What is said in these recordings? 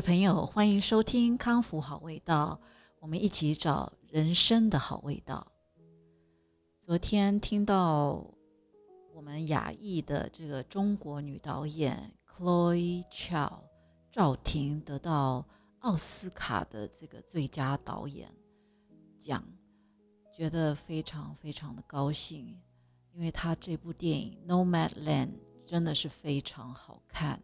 朋友，欢迎收听康复好味道，我们一起找人生的好味道。昨天听到我们亚裔的这个中国女导演 Chloe Chow 赵婷得到奥斯卡的这个最佳导演奖，觉得非常非常的高兴，因为她这部电影《Nomadland》真的是非常好看。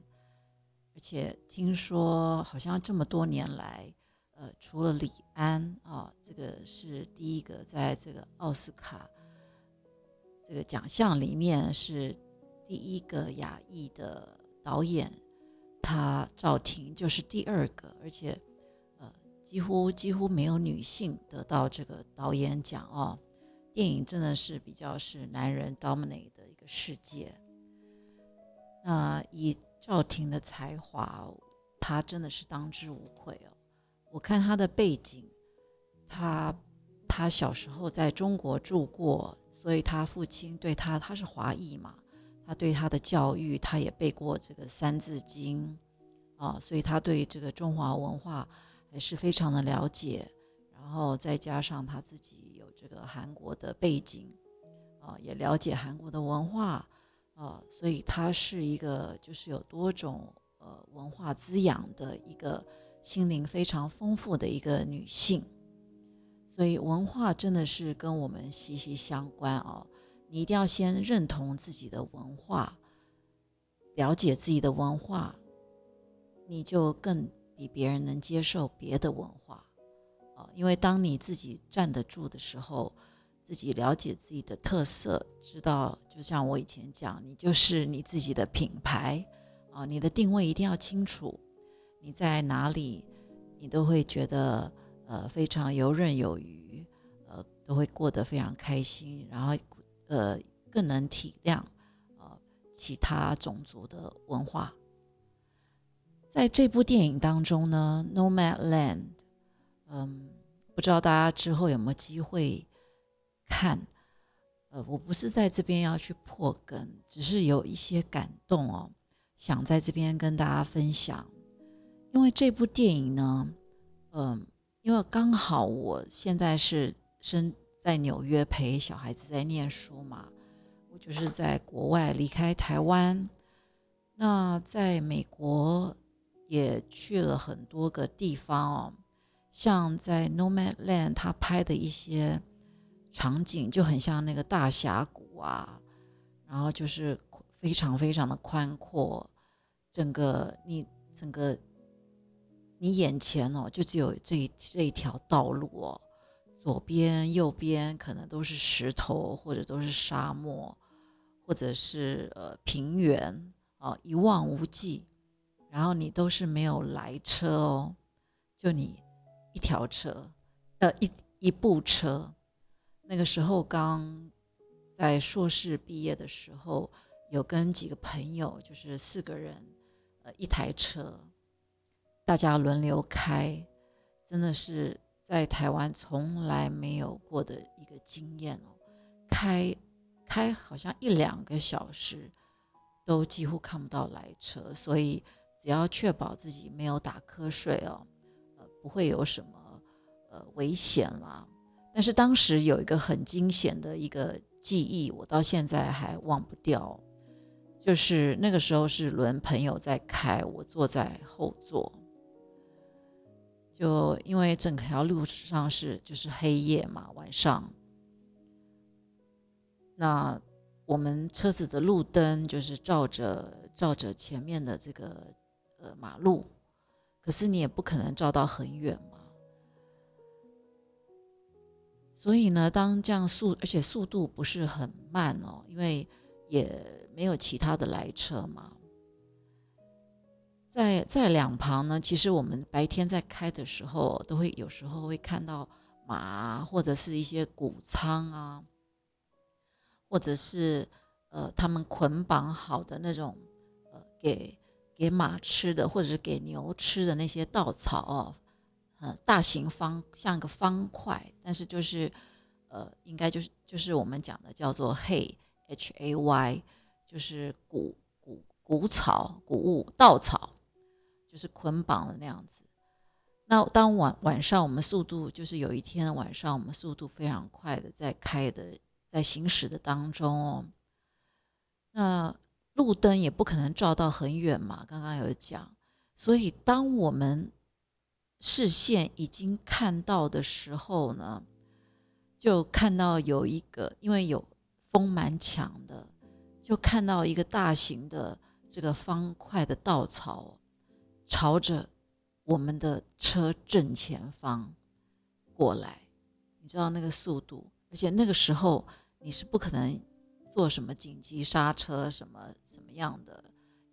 而且听说，好像这么多年来，呃，除了李安啊，这个是第一个在这个奥斯卡这个奖项里面是第一个亚裔的导演，他赵婷就是第二个，而且呃，几乎几乎没有女性得到这个导演奖哦。电影真的是比较是男人 dominate 的一个世界。那以赵婷的才华，她真的是当之无愧哦。我看她的背景，她她小时候在中国住过，所以她父亲对她，她是华裔嘛，他对她的教育，她也背过这个《三字经》啊，所以她对这个中华文化还是非常的了解。然后再加上她自己有这个韩国的背景啊，也了解韩国的文化。啊，所以她是一个就是有多种呃文化滋养的一个心灵非常丰富的一个女性，所以文化真的是跟我们息息相关哦。你一定要先认同自己的文化，了解自己的文化，你就更比别人能接受别的文化啊。因为当你自己站得住的时候。自己了解自己的特色，知道就像我以前讲，你就是你自己的品牌啊，你的定位一定要清楚，你在哪里，你都会觉得呃非常游刃有余，呃都会过得非常开心，然后呃更能体谅呃其他种族的文化。在这部电影当中呢，《Nomadland》，嗯，不知道大家之后有没有机会。看，呃，我不是在这边要去破梗，只是有一些感动哦，想在这边跟大家分享。因为这部电影呢，嗯，因为刚好我现在是身在纽约陪小孩子在念书嘛，我就是在国外离开台湾，那在美国也去了很多个地方哦，像在 Nomadland 他拍的一些。场景就很像那个大峡谷啊，然后就是非常非常的宽阔，整个你整个你眼前哦，就只有这这一条道路哦，左边右边可能都是石头或者都是沙漠，或者是呃平原啊，一望无际，然后你都是没有来车哦，就你一条车，呃一一部车。那个时候刚在硕士毕业的时候，有跟几个朋友，就是四个人，呃，一台车，大家轮流开，真的是在台湾从来没有过的一个经验哦。开开好像一两个小时，都几乎看不到来车，所以只要确保自己没有打瞌睡哦，呃，不会有什么呃危险啦。但是当时有一个很惊险的一个记忆，我到现在还忘不掉。就是那个时候是轮朋友在开，我坐在后座。就因为整条路上是就是黑夜嘛，晚上。那我们车子的路灯就是照着照着前面的这个呃马路，可是你也不可能照到很远嘛。所以呢，当这样速，而且速度不是很慢哦，因为也没有其他的来车嘛。在在两旁呢，其实我们白天在开的时候，都会有时候会看到马或者是一些谷仓啊，或者是呃他们捆绑好的那种呃给给马吃的或者是给牛吃的那些稻草哦。大型方像一个方块，但是就是，呃，应该就是就是我们讲的叫做 hay，h a y，就是谷谷谷草谷物稻草，就是捆绑的那样子。那当晚晚上我们速度就是有一天晚上我们速度非常快的在开的在行驶的当中哦，那路灯也不可能照到很远嘛，刚刚有讲，所以当我们视线已经看到的时候呢，就看到有一个因为有风蛮强的，就看到一个大型的这个方块的稻草朝着。我们的车正前方过来，你知道那个速度，而且那个时候你是不可能做什么紧急刹车什么什么样的，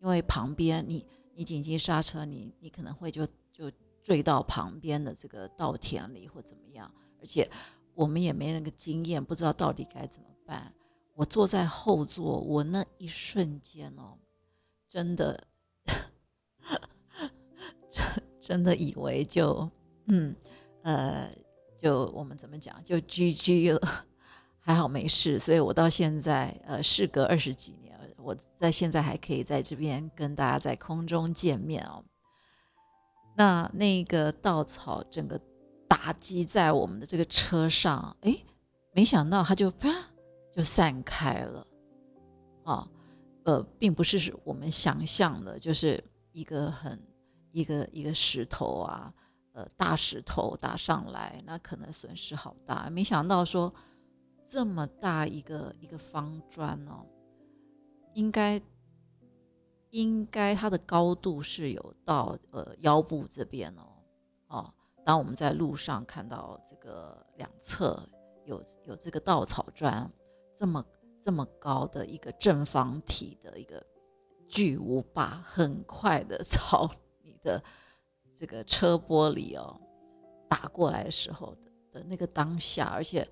因为旁边你你紧急刹车，你你可能会就就坠到旁边的这个稻田里或怎么样，而且我们也没那个经验，不知道到底该怎么办。我坐在后座，我那一瞬间哦，真的。真的以为就嗯呃就我们怎么讲就 GG 了，还好没事，所以我到现在呃事隔二十几年，我在现在还可以在这边跟大家在空中见面哦。那那个稻草整个打击在我们的这个车上，哎，没想到它就啪就散开了啊，呃，并不是我们想象的，就是一个很。一个一个石头啊，呃，大石头打上来，那可能损失好大。没想到说这么大一个一个方砖哦，应该应该它的高度是有到呃腰部这边哦哦。当我们在路上看到这个两侧有有这个稻草砖这么这么高的一个正方体的一个巨无霸，很快的朝你。的这个车玻璃哦，打过来的时候的那个当下，而且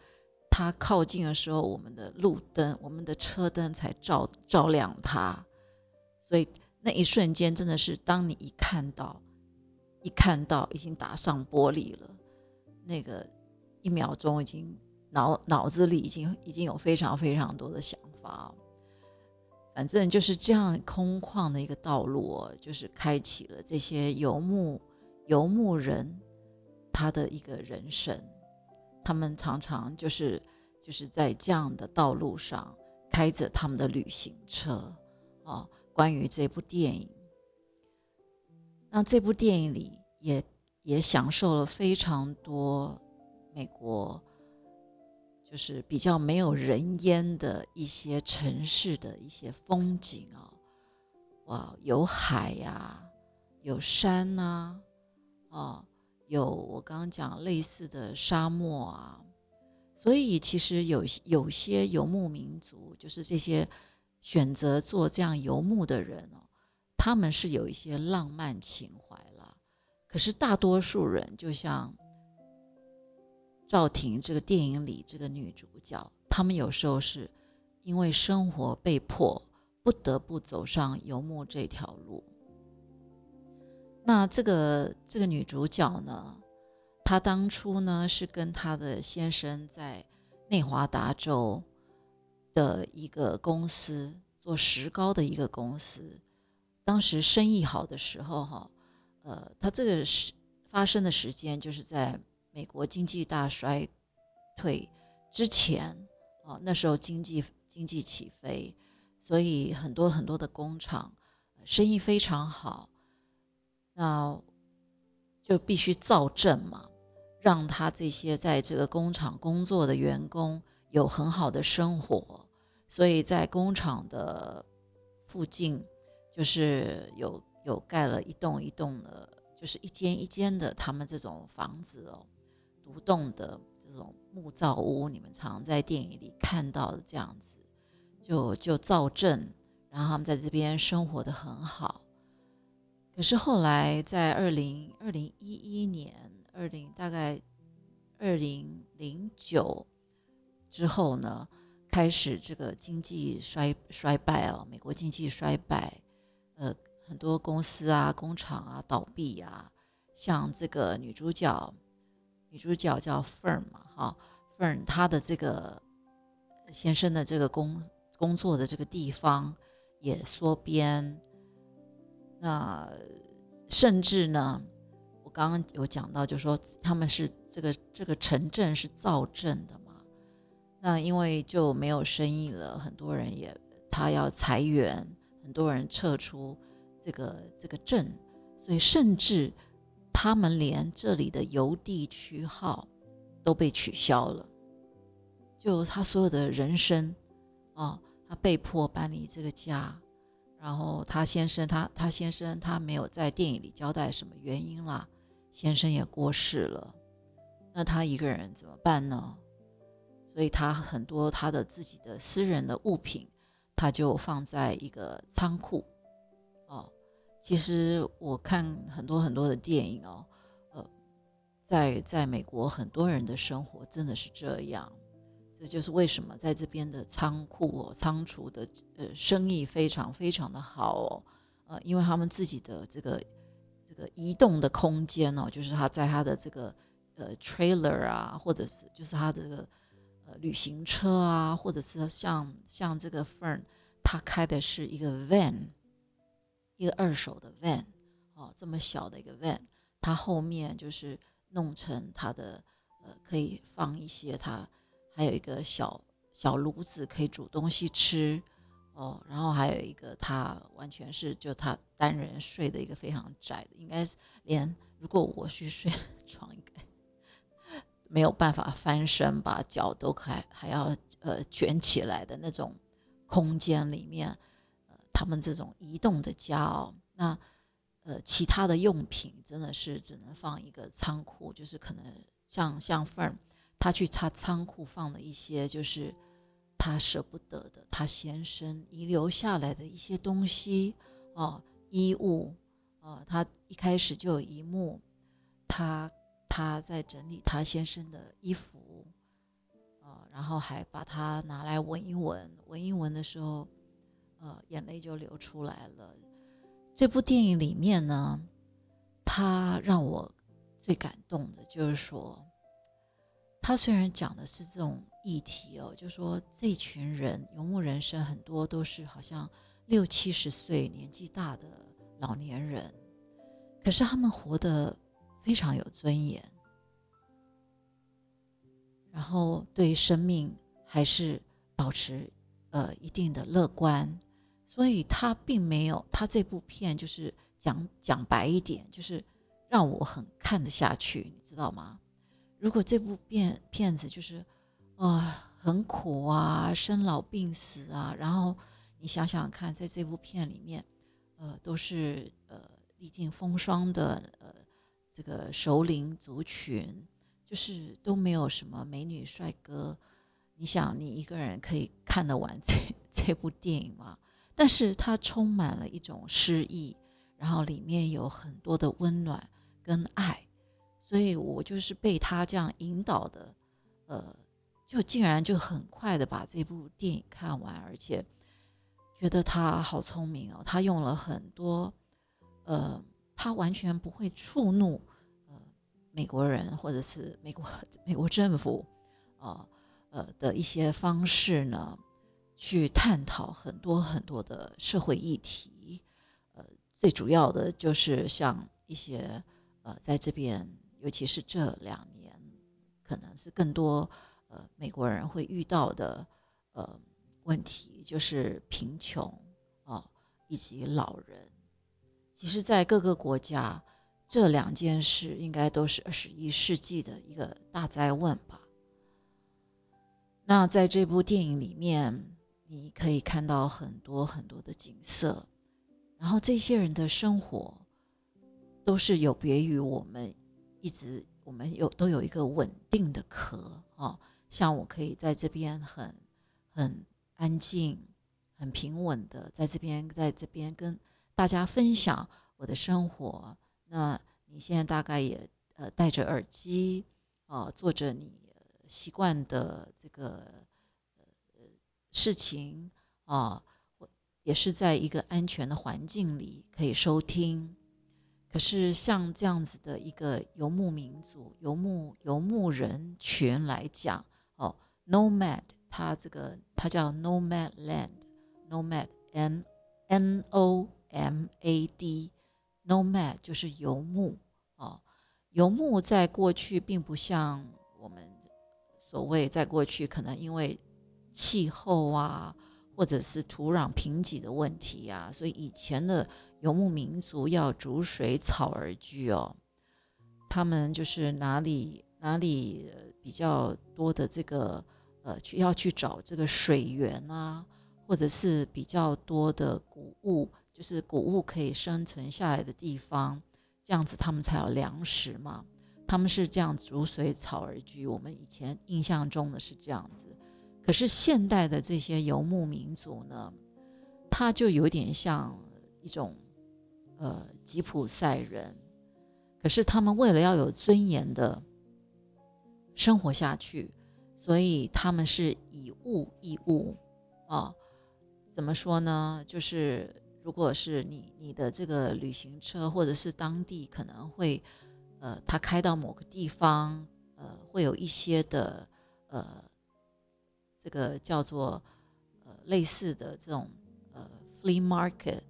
它靠近的时候，我们的路灯、我们的车灯才照照亮它，所以那一瞬间真的是，当你一看到，一看到已经打上玻璃了，那个一秒钟已经脑脑子里已经已经有非常非常多的想法。反正就是这样空旷的一个道路，就是开启了这些游牧游牧人他的一个人生。他们常常就是就是在这样的道路上开着他们的旅行车啊。关于这部电影，那这部电影里也也享受了非常多美国。就是比较没有人烟的一些城市的一些风景啊，哇，有海呀，有山呐，哦，有我刚刚讲类似的沙漠啊，所以其实有有些游牧民族，就是这些选择做这样游牧的人哦，他们是有一些浪漫情怀了，可是大多数人就像。赵婷这个电影里这个女主角，她们有时候是因为生活被迫不得不走上游牧这条路。那这个这个女主角呢，她当初呢是跟她的先生在内华达州的一个公司做石膏的一个公司，当时生意好的时候哈，呃，他这个是发生的时间就是在。美国经济大衰退之前，哦，那时候经济经济起飞，所以很多很多的工厂生意非常好，那就必须造镇嘛，让他这些在这个工厂工作的员工有很好的生活，所以在工厂的附近，就是有有盖了一栋一栋的，就是一间一间的他们这种房子哦。独栋的这种木造屋，你们常在电影里看到的这样子，就就造镇，然后他们在这边生活的很好。可是后来在二零二零一一年，二零大概二零零九之后呢，开始这个经济衰衰败哦，美国经济衰败，呃，很多公司啊、工厂啊倒闭啊，像这个女主角。女主角叫 Fern 嘛，哈，Fern 她的这个先生的这个工工作的这个地方也缩编，那甚至呢，我刚刚有讲到，就说他们是这个这个城镇是造镇的嘛，那因为就没有生意了，很多人也他要裁员，很多人撤出这个这个镇，所以甚至他们连这里的邮递区号都被取消了，就他所有的人生啊，他被迫搬离这个家。然后他先生，他他先生，他没有在电影里交代什么原因啦。先生也过世了，那他一个人怎么办呢？所以他很多他的自己的私人的物品，他就放在一个仓库。哦，其实我看很多很多的电影哦，呃，在在美国很多人的生活真的是这样。这就是为什么在这边的仓库哦、仓储的呃生意非常非常的好哦，呃，因为他们自己的这个这个移动的空间哦，就是他在他的这个呃 trailer 啊，或者是就是他这个旅行车啊，或者是像像这个 Fern，他开的是一个 van，一个二手的 van 哦，这么小的一个 van，它后面就是弄成它的呃可以放一些它。还有一个小小炉子可以煮东西吃，哦，然后还有一个他完全是就他单人睡的一个非常窄的，应该是连如果我去睡 床，应该没有办法翻身，把脚都还还要呃卷起来的那种空间里面，呃，他们这种移动的家哦，那呃其他的用品真的是只能放一个仓库，就是可能像像缝儿。他去他仓库放了一些，就是他舍不得的，他先生遗留下来的一些东西哦，衣物哦，他一开始就有一幕，他他在整理他先生的衣服，呃，然后还把它拿来闻一闻，闻一闻的时候，呃，眼泪就流出来了。这部电影里面呢，他让我最感动的就是说。他虽然讲的是这种议题哦，就说这群人游牧人生很多都是好像六七十岁年纪大的老年人，可是他们活得非常有尊严，然后对生命还是保持呃一定的乐观，所以他并没有他这部片就是讲讲白一点，就是让我很看得下去，你知道吗？如果这部片片子就是，啊，很苦啊，生老病死啊，然后你想想看，在这部片里面，呃，都是呃历尽风霜的呃这个首领族群，就是都没有什么美女帅哥，你想你一个人可以看得完 这这部电影吗？但是它充满了一种诗意，然后里面有很多的温暖跟爱。所以我就是被他这样引导的，呃，就竟然就很快的把这部电影看完，而且觉得他好聪明哦，他用了很多，呃，他完全不会触怒美国人或者是美国美国政府，啊呃的一些方式呢，去探讨很多很多的社会议题，呃，最主要的就是像一些呃在这边。尤其是这两年，可能是更多呃美国人会遇到的呃问题，就是贫穷啊以及老人。其实，在各个国家，这两件事应该都是二十一世纪的一个大灾问吧。那在这部电影里面，你可以看到很多很多的景色，然后这些人的生活都是有别于我们。一直我们有都有一个稳定的壳哦，像我可以在这边很很安静、很平稳的在这边在这边跟大家分享我的生活。那你现在大概也呃戴着耳机哦，做着你习惯的这个呃事情啊，也是在一个安全的环境里可以收听。可是像这样子的一个游牧民族、游牧游牧人群来讲，哦，nomad，它这个它叫 nomad land，nomad n n o m a d nomad 就是游牧哦。游牧在过去并不像我们所谓在过去可能因为气候啊，或者是土壤贫瘠的问题啊，所以以前的游牧民族要逐水草而居哦。他们就是哪里哪里比较多的这个呃，去要去找这个水源啊，或者是比较多的谷物，就是谷物可以生存下来的地方，这样子他们才有粮食嘛。他们是这样逐水草而居，我们以前印象中的是这样子。可是现代的这些游牧民族呢，他就有点像一种呃吉普赛人。可是他们为了要有尊严的生活下去，所以他们是以物易物，啊，怎么说呢？就是如果是你你的这个旅行车，或者是当地可能会，呃，他开到某个地方，呃，会有一些的，呃，这个叫做呃类似的这种呃 flea market，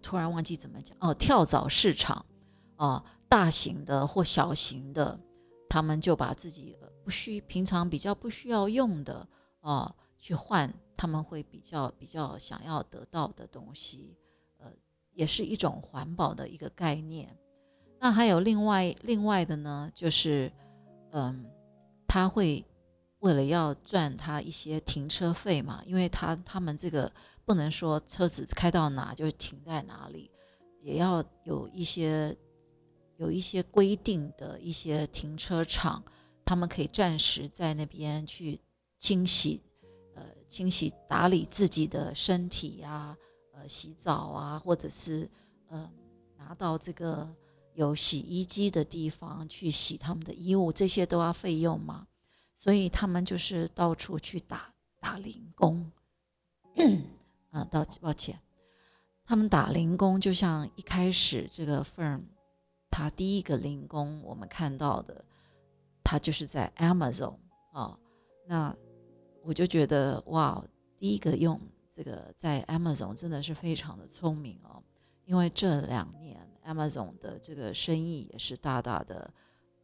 突然忘记怎么讲哦，跳蚤市场。啊，大型的或小型的，他们就把自己不需平常比较不需要用的啊，去换他们会比较比较想要得到的东西，呃，也是一种环保的一个概念。那还有另外另外的呢，就是嗯，他会为了要赚他一些停车费嘛，因为他他们这个不能说车子开到哪就停在哪里，也要有一些。有一些规定的一些停车场，他们可以暂时在那边去清洗，清洗打理自己的身体呀，呃，洗澡啊，或者是呃，拿到这个有洗衣机的地方去洗他们的衣物，这些都要费用嘛，所以他们就是到处去打打零工，啊，道抱歉，他们打零工就像一开始这个 firm。他第一个零工，我们看到的，他就是在 Amazon 啊。那我就觉得哇，第一个用这个在 Amazon 真的是非常的聪明哦。因为这两年 Amazon 的这个生意也是大大的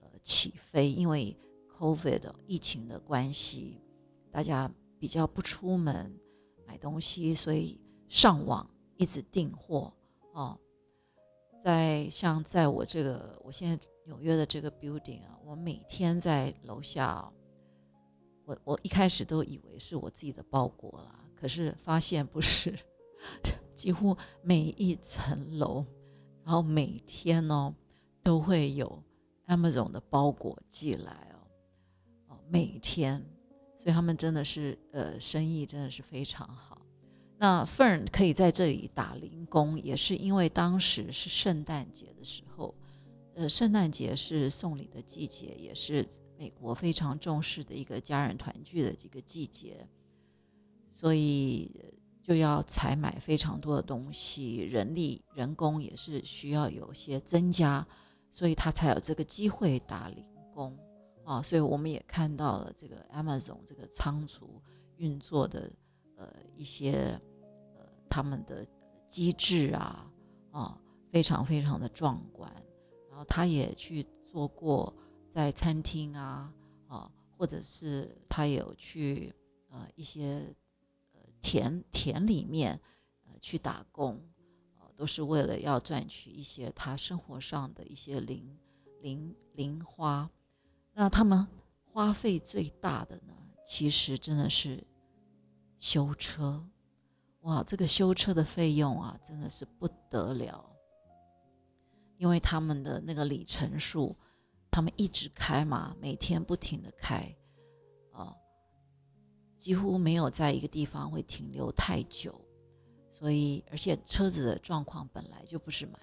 呃起飞，因为 COVID 疫情的关系，大家比较不出门买东西，所以上网一直订货哦。在像在我这个我现在纽约的这个 building 啊，我每天在楼下，我我一开始都以为是我自己的包裹了，可是发现不是，几乎每一层楼，然后每天哦都会有 Amazon 的包裹寄来哦，哦每天，所以他们真的是呃生意真的是非常好。那 Fern 可以在这里打零工，也是因为当时是圣诞节的时候，呃，圣诞节是送礼的季节，也是美国非常重视的一个家人团聚的这个季节，所以就要采买非常多的东西，人力人工也是需要有些增加，所以他才有这个机会打零工啊。所以我们也看到了这个 Amazon 这个仓储运作的。呃，一些呃，他们的机制啊，啊，非常非常的壮观。然后他也去做过在餐厅啊，啊，或者是他有去呃一些呃田田里面呃去打工，呃，都是为了要赚取一些他生活上的一些零零零花。那他们花费最大的呢，其实真的是。修车，哇，这个修车的费用啊，真的是不得了。因为他们的那个里程数，他们一直开嘛，每天不停的开，啊，几乎没有在一个地方会停留太久。所以，而且车子的状况本来就不是买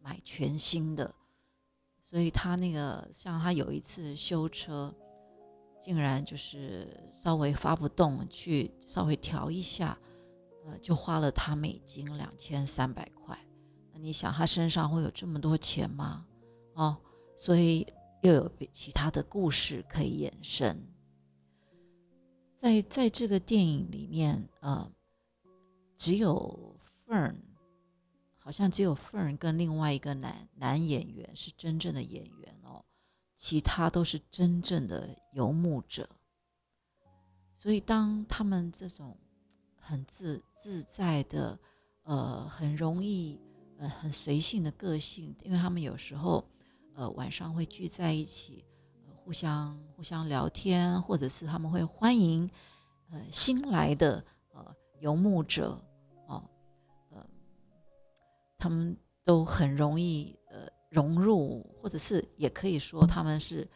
买全新的，所以他那个像他有一次修车。竟然就是稍微发不动，去稍微调一下，呃，就花了他美金两千三百块。那你想他身上会有这么多钱吗？哦，所以又有其他的故事可以延伸。在在这个电影里面，呃，只有 Fern 好像只有 Fern 跟另外一个男男演员是真正的演员哦，其他都是真正的游牧者。所以当他们这种很自自在的，呃，很容易，呃，很随性的个性，因为他们有时候，呃，晚上会聚在一起，呃，互相互相聊天，或者是他们会欢迎，呃，新来的呃游牧者哦，呃。他们都很容易呃融入，或者是也可以说他们是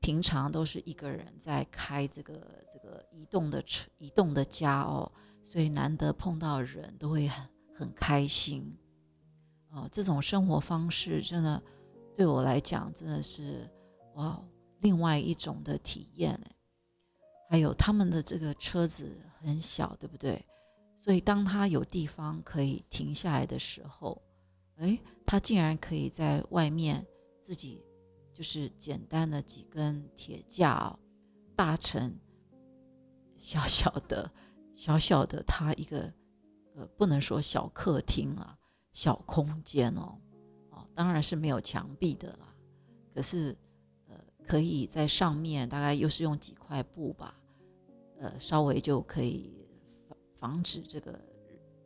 平常都是一个人在开这个这个移动的车移动的家哦，所以难得碰到人都会很很开心哦。这种生活方式真的对我来讲真的是哇，另外一种的体验还有他们的这个车子很小，对不对？所以当他有地方可以停下来的时候。哎，他竟然可以在外面自己就是简单的几根铁架哦，搭成小小的、小小的他一个呃，不能说小客厅了，小空间，哦，当然是没有墙壁的啦，可是呃，可以在上面大概又是用几块布吧，呃，稍微就可以防防止这个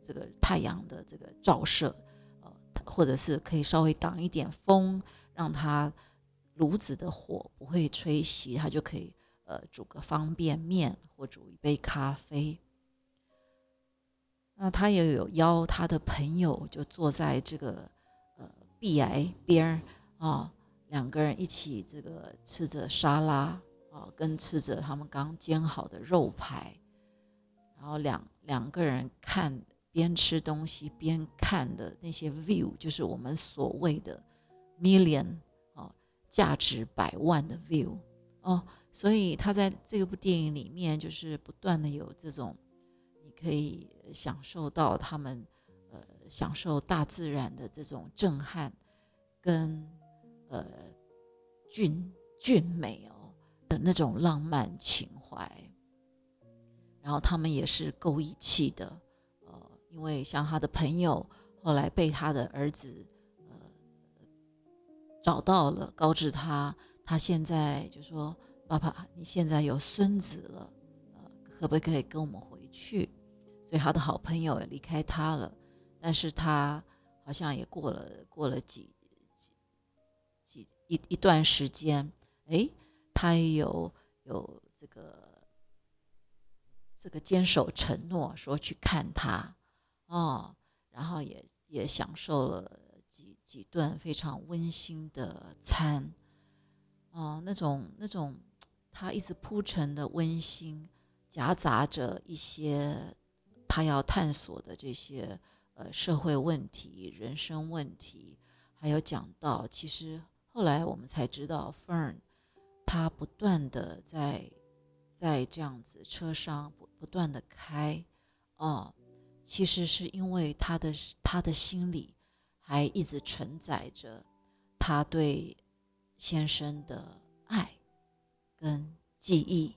这个太阳的这个照射。呃或者是可以稍微挡一点风，让它炉子的火不会吹熄，它就可以呃煮个方便面或煮一杯咖啡。那他也有邀他的朋友，就坐在这个壁崖边儿啊，两个人一起这个吃着沙拉啊，跟吃着他们刚煎好的肉排，然后两两个人看。边吃东西边看的那些 view，就是我们所谓的 million 哦，价值百万的 view 哦，所以他在这部电影里面就是不断的有这种，你可以享受到他们享受大自然的这种震撼跟呃俊俊美哦的那种浪漫情怀，然后他们也是够义气的。呃因为像他的朋友后来被他的儿子呃找到了，告知他他现在就说：“爸爸，你现在有孙子了，呃，可不可以跟我们回去？”所以他的好朋友也离开他了，但是他好像也过了过了几几几一一段时间，哎，他也有有这个这个坚守承诺，说去看他。哦，然后也也享受了几几顿非常温馨的餐，哦，那种那种他一直铺陈的温馨，夹杂着一些他要探索的这些呃社会问题、人生问题，还有讲到其实后来我们才知道，Fern 他不断的在在这样子车上不不断的开，哦。其实是因为他的他的心里还一直承载着他对先生的爱跟记忆。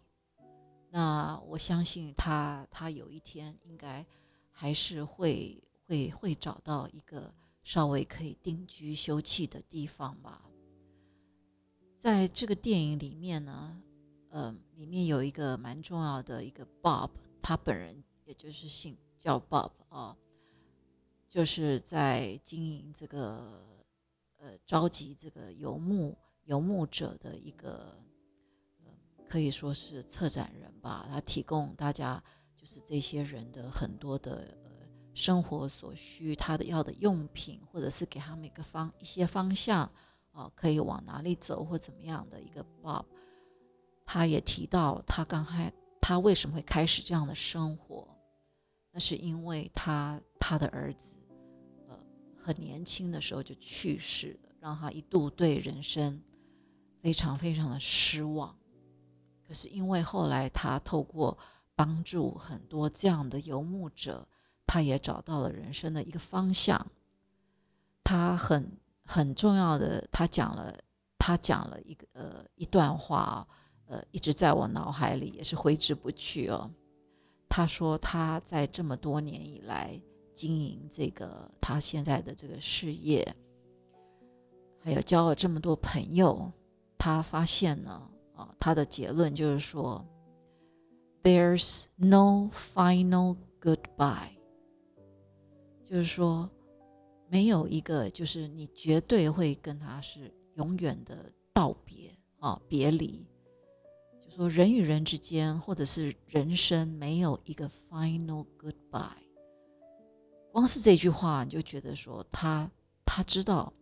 那我相信他他有一天应该还是会会会找到一个稍微可以定居休憩的地方吧。在这个电影里面呢，呃，里面有一个蛮重要的一个 Bob，他本人也就是姓。叫 Bob 啊，就是在经营这个呃召集这个游牧游牧者的一个可以说是策展人吧。他提供大家就是这些人的很多的生活所需，他的要的用品，或者是给他们一个方一些方向啊，可以往哪里走或怎么样的一个 Bob。他也提到他刚开他为什么会开始这样的生活。那是因为他他的儿子，呃，很年轻的时候就去世了，让他一度对人生非常非常的失望。可是因为后来他透过帮助很多这样的游牧者，他也找到了人生的一个方向。他很很重要的，他讲了他讲了一个呃一段话，呃，一直在我脑海里也是挥之不去哦。他说：“他在这么多年以来经营这个他现在的这个事业，还有交了这么多朋友，他发现呢，啊，他的结论就是说，There's no final goodbye，就是说，没有一个就是你绝对会跟他是永远的道别啊，别离。就说人与人之间，或者是人生，没有一个 final goodbye。光是这句话，你就觉得说他他知道，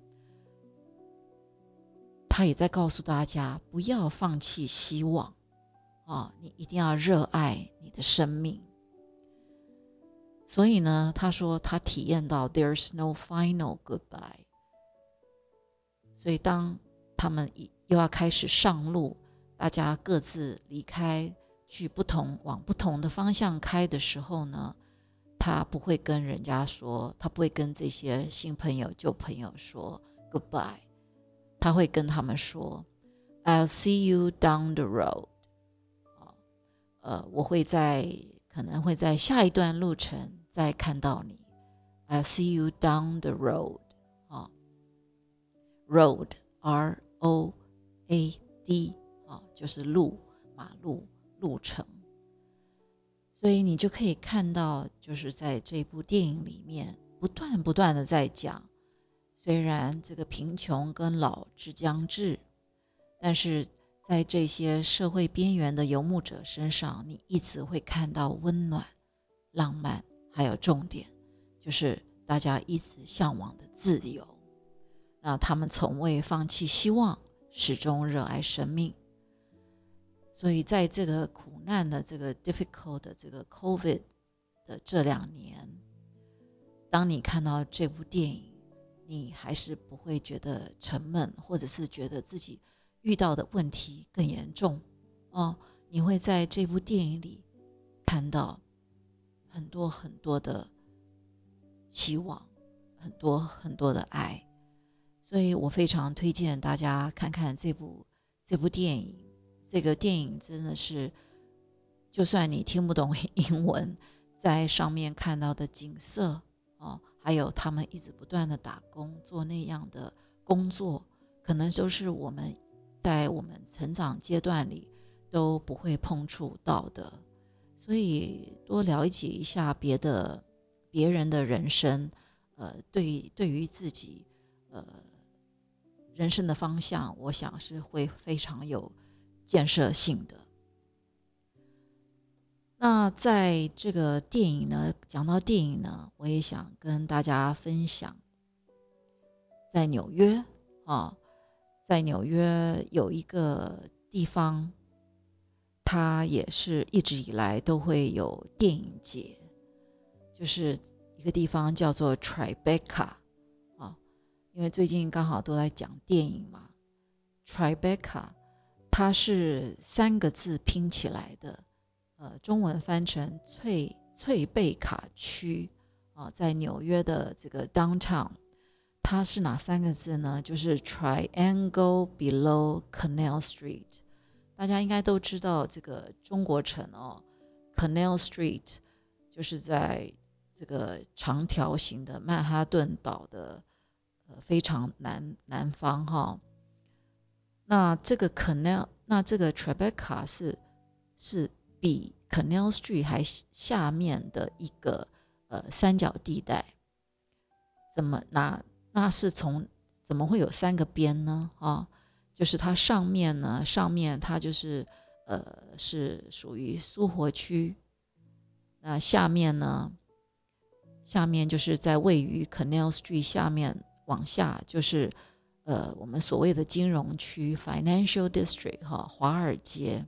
他也在告诉大家不要放弃希望啊！你一定要热爱你的生命。所以呢，他说他体验到 there's no final goodbye。所以当他们又要开始上路。大家各自离开，去不同往不同的方向开的时候呢，他不会跟人家说，他不会跟这些新朋友、旧朋友说 goodbye，他会跟他们说，I'll see you down the road。啊，呃，我会在可能会在下一段路程再看到你，I'll see you down the road。啊，road，R O A D 啊。就是路、马路、路程，所以你就可以看到，就是在这部电影里面不断不断的在讲，虽然这个贫穷跟老之将至，但是在这些社会边缘的游牧者身上，你一直会看到温暖、浪漫，还有重点，就是大家一直向往的自由。那他们从未放弃希望，始终热爱生命。所以，在这个苦难的这个 difficult 的这个 COVID 的这两年，当你看到这部电影，你还是不会觉得沉闷，或者是觉得自己遇到的问题更严重哦。你会在这部电影里看到很多很多的希望，很多很多的爱。所以我非常推荐大家看看这部这部电影。这个电影真的是，就算你听不懂英文，在上面看到的景色哦，还有他们一直不断的打工做那样的工作，可能都是我们在我们成长阶段里都不会碰触到的。所以多了解一下别的别人的人生，呃，对对于自己呃人生的方向，我想是会非常有。建设性的。那在这个电影呢，讲到电影呢，我也想跟大家分享，在纽约啊，在纽约有一个地方，它也是一直以来都会有电影节，就是一个地方叫做 Tribeca 啊，因为最近刚好都在讲电影嘛，Tribeca。它是三个字拼起来的，呃，中文翻成翠翠贝卡区啊，在纽约的这个 downtown，它是哪三个字呢？就是 Triangle Below Canal Street。大家应该都知道这个中国城哦，Canal Street 就是在这个长条形的曼哈顿岛的呃非常南南方哈。那这个 Canal，那这个 Tribeca 是是比 Canal Street 还下面的一个呃三角地带。怎么那那是从怎么会有三个边呢？啊，就是它上面呢，上面它就是呃是属于苏活区。那下面呢，下面就是在位于 Canal Street 下面往下就是。呃，我们所谓的金融区 （financial district） 哈，华尔街。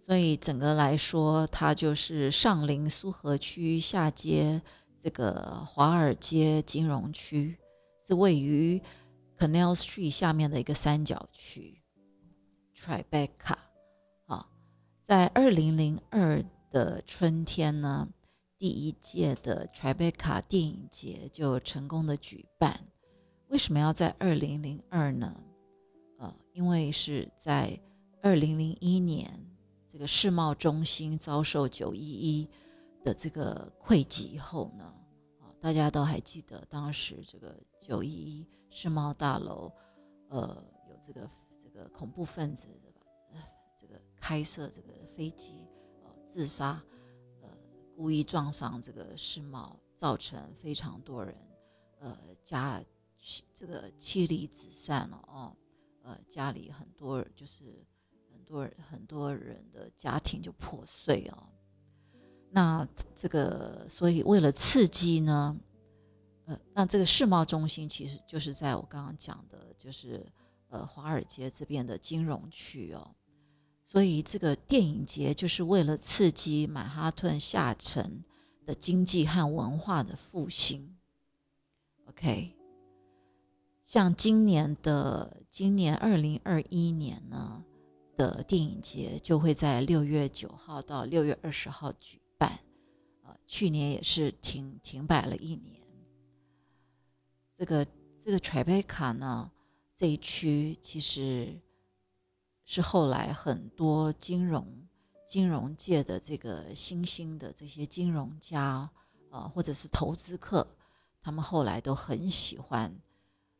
所以整个来说，它就是上临苏河区，下接这个华尔街金融区，是位于 Canal Street 下面的一个三角区 （Tribeca）。啊，在二零零二的春天呢，第一届的 Tribeca 电影节就成功的举办。为什么要在二零零二呢？呃，因为是在二零零一年，这个世贸中心遭受九一一的这个溃击以后呢，大家都还记得当时这个九一一世贸大楼，呃，有这个这个恐怖分子对吧？这个开设这个飞机，呃，自杀，呃，故意撞上这个世贸，造成非常多人，呃，家这个妻离子散了哦，呃，家里很多就是很多人很多人的家庭就破碎哦。那这个，所以为了刺激呢，呃，那这个世贸中心其实就是在我刚刚讲的，就是呃华尔街这边的金融区哦，所以这个电影节就是为了刺激曼哈顿下沉的经济和文化的复兴。OK，像今年的今年二零二一年呢的电影节就会在六月九号到六月二十号举。去年也是停停摆了一年。这个这个 Tribeca 呢，这一区其实是后来很多金融金融界的这个新兴的这些金融家，呃，或者是投资客，他们后来都很喜欢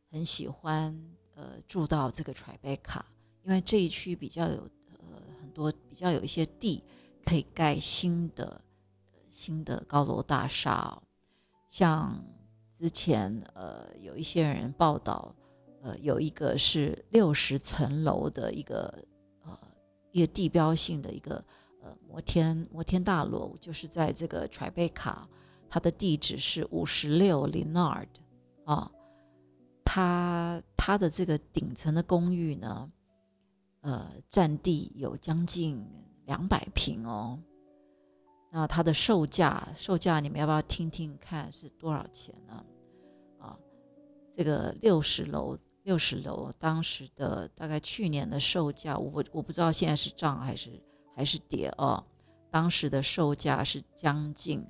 很喜欢呃住到这个 Tribeca，因为这一区比较有呃很多比较有一些地可以盖新的。新的高楼大厦，像之前呃有一些人报道，呃有一个是六十层楼的一个呃一个地标性的一个呃摩天摩天大楼，就是在这个 Tribeca，它的地址是五十六 Linard 啊，它它的这个顶层的公寓呢，呃占地有将近两百平哦。那它的售价，售价你们要不要听听看是多少钱呢？啊，这个六十楼，六十楼当时的大概去年的售价，我我不知道现在是涨还是还是跌哦。当时的售价是将近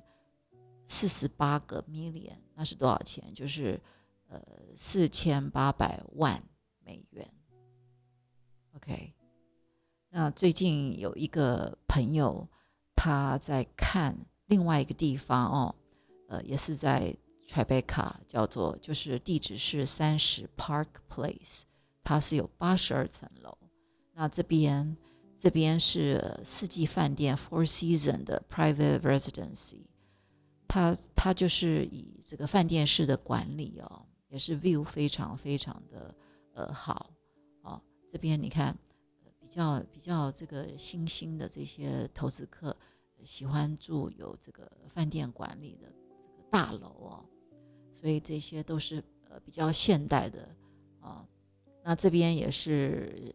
四十八个 million，那是多少钱？就是呃四千八百万美元。OK，那最近有一个朋友。他在看另外一个地方哦，呃，也是在 Tribeca，叫做就是地址是三十 Park Place，它是有八十二层楼。那这边这边是四季饭店 Four Season 的 Private Residency，它它就是以这个饭店式的管理哦，也是 view 非常非常的呃好哦。这边你看。较比较这个新兴的这些投资客喜欢住有这个饭店管理的这个大楼哦，所以这些都是呃比较现代的啊。那这边也是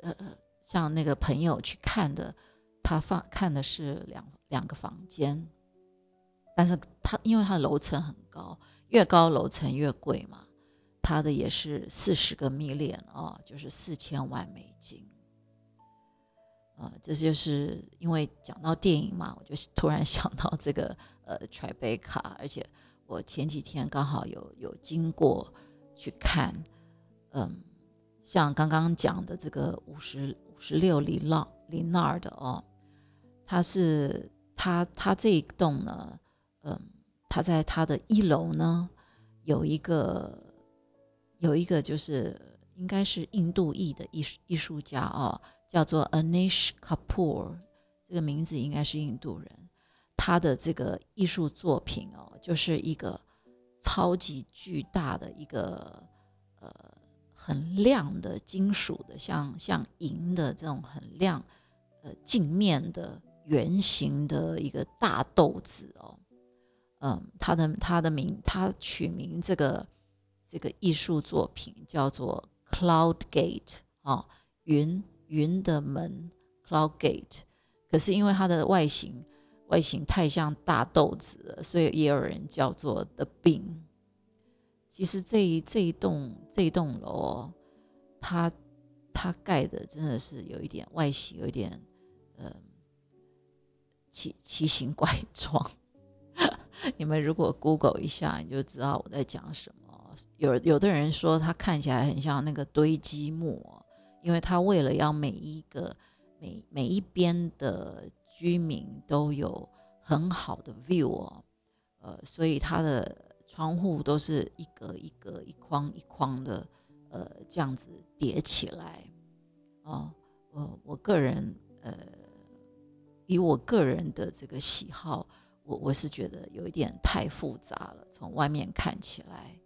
呃像那个朋友去看的，他放看的是两两个房间，但是他因为他的楼层很高，越高楼层越贵嘛，他的也是四十个 million 哦，就是四千万美金。啊，这就是因为讲到电影嘛，我就突然想到这个呃，Tribeca，而且我前几天刚好有有经过去看，嗯，像刚刚讲的这个五十五十六里浪林那儿的哦，他是他他这一栋呢，嗯，他在他的一楼呢有一个有一个就是应该是印度裔的艺术艺术家哦。叫做 Anish Kapoor，这个名字应该是印度人。他的这个艺术作品哦，就是一个超级巨大的一个呃很亮的金属的，像像银的这种很亮呃镜面的圆形的一个大豆子哦。嗯，他的他的名，他取名这个这个艺术作品叫做 Cloud Gate 啊，云。云的门，Cloud Gate，可是因为它的外形外形太像大豆子了，所以也有人叫做 The Bean。其实这一这一栋这一栋楼，它它盖的真的是有一点外形，有一点呃奇奇形怪状。你们如果 Google 一下，你就知道我在讲什么。有有的人说它看起来很像那个堆积木。因为他为了要每一个每每一边的居民都有很好的 view 哦，呃，所以它的窗户都是一格一格、一框一框的，呃，这样子叠起来。哦，我我个人，呃，以我个人的这个喜好，我我是觉得有一点太复杂了，从外面看起来，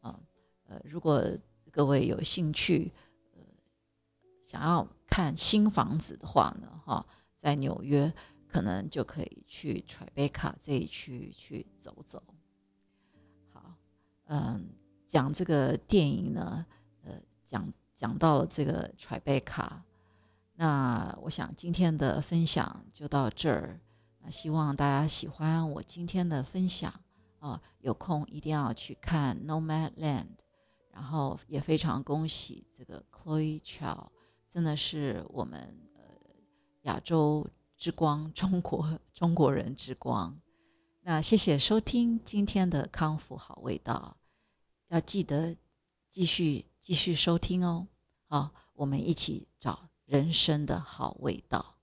啊，呃，如果各位有兴趣，想要看新房子的话呢，哈，在纽约。可能就可以去 Tribeca 这一区去走走。好，嗯，讲这个电影呢，呃，讲讲到这个 Tribeca，那我想今天的分享就到这儿。那希望大家喜欢我今天的分享啊，有空一定要去看 Nomadland。然后也非常恭喜这个 Chloe Chow，真的是我们呃亚洲。之光，中国中国人之光。那谢谢收听今天的康复好味道，要记得继续继续收听哦。好，我们一起找人生的好味道。